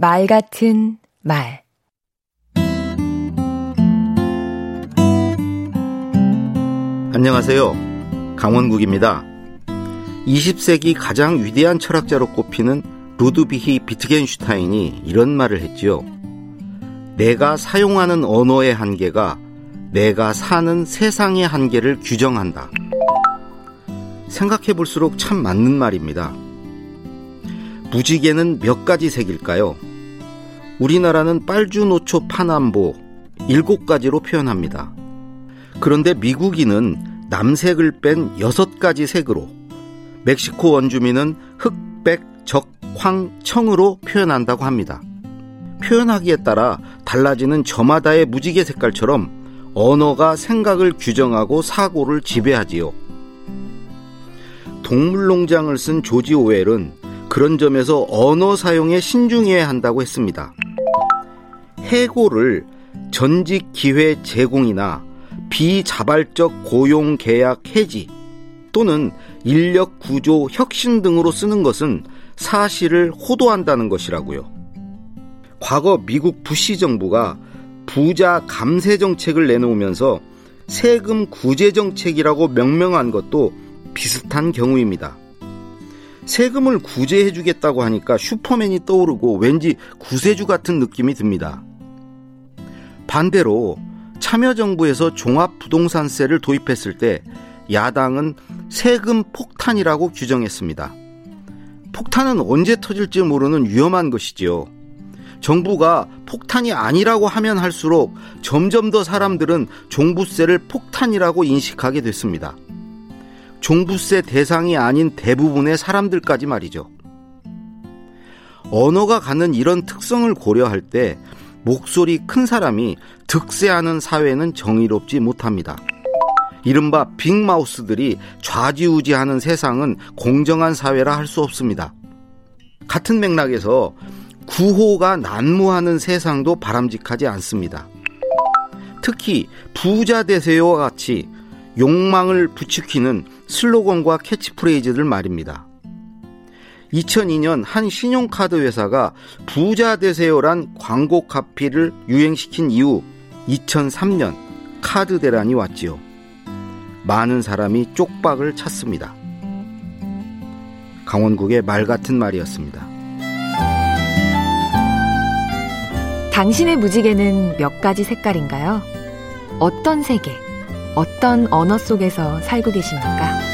말 같은 말 안녕하세요. 강원국입니다. 20세기 가장 위대한 철학자로 꼽히는 루드비히 비트겐슈타인이 이런 말을 했지요. 내가 사용하는 언어의 한계가 내가 사는 세상의 한계를 규정한다. 생각해 볼수록 참 맞는 말입니다. 무지개는 몇 가지 색일까요? 우리나라는 빨주노초 파남보 일곱 가지로 표현합니다. 그런데 미국인은 남색을 뺀 여섯 가지 색으로 멕시코 원주민은 흑백, 적, 황, 청으로 표현한다고 합니다. 표현하기에 따라 달라지는 저마다의 무지개 색깔처럼 언어가 생각을 규정하고 사고를 지배하지요. 동물농장을 쓴 조지 오웰은 그런 점에서 언어 사용에 신중해야 한다고 했습니다. 해고를 전직 기회 제공이나 비자발적 고용 계약 해지 또는 인력 구조 혁신 등으로 쓰는 것은 사실을 호도한다는 것이라고요. 과거 미국 부시 정부가 부자 감세 정책을 내놓으면서 세금 구제 정책이라고 명명한 것도 비슷한 경우입니다. 세금을 구제해 주겠다고 하니까 슈퍼맨이 떠오르고 왠지 구세주 같은 느낌이 듭니다. 반대로 참여정부에서 종합부동산세를 도입했을 때 야당은 세금 폭탄이라고 규정했습니다. 폭탄은 언제 터질지 모르는 위험한 것이지요. 정부가 폭탄이 아니라고 하면 할수록 점점 더 사람들은 종부세를 폭탄이라고 인식하게 됐습니다. 종부세 대상이 아닌 대부분의 사람들까지 말이죠. 언어가 갖는 이런 특성을 고려할 때 목소리 큰 사람이 득세하는 사회는 정의롭지 못합니다. 이른바 빅마우스들이 좌지우지하는 세상은 공정한 사회라 할 수 없습니다. 같은 맥락에서 구호가 난무하는 세상도 바람직하지 않습니다. 특히 부자 되세요와 같이 욕망을 부추기는 슬로건과 캐치프레이즈들 말입니다. 2002년 한 신용카드 회사가 부자 되세요란 광고 카피를 유행시킨 이후 2003년 카드 대란이 왔지요. 많은 사람이 쪽박을 찼습니다. 강원국의 말 같은 말이었습니다. 당신의 무지개는 몇 가지 색깔인가요? 어떤 세계, 어떤 언어 속에서 살고 계십니까?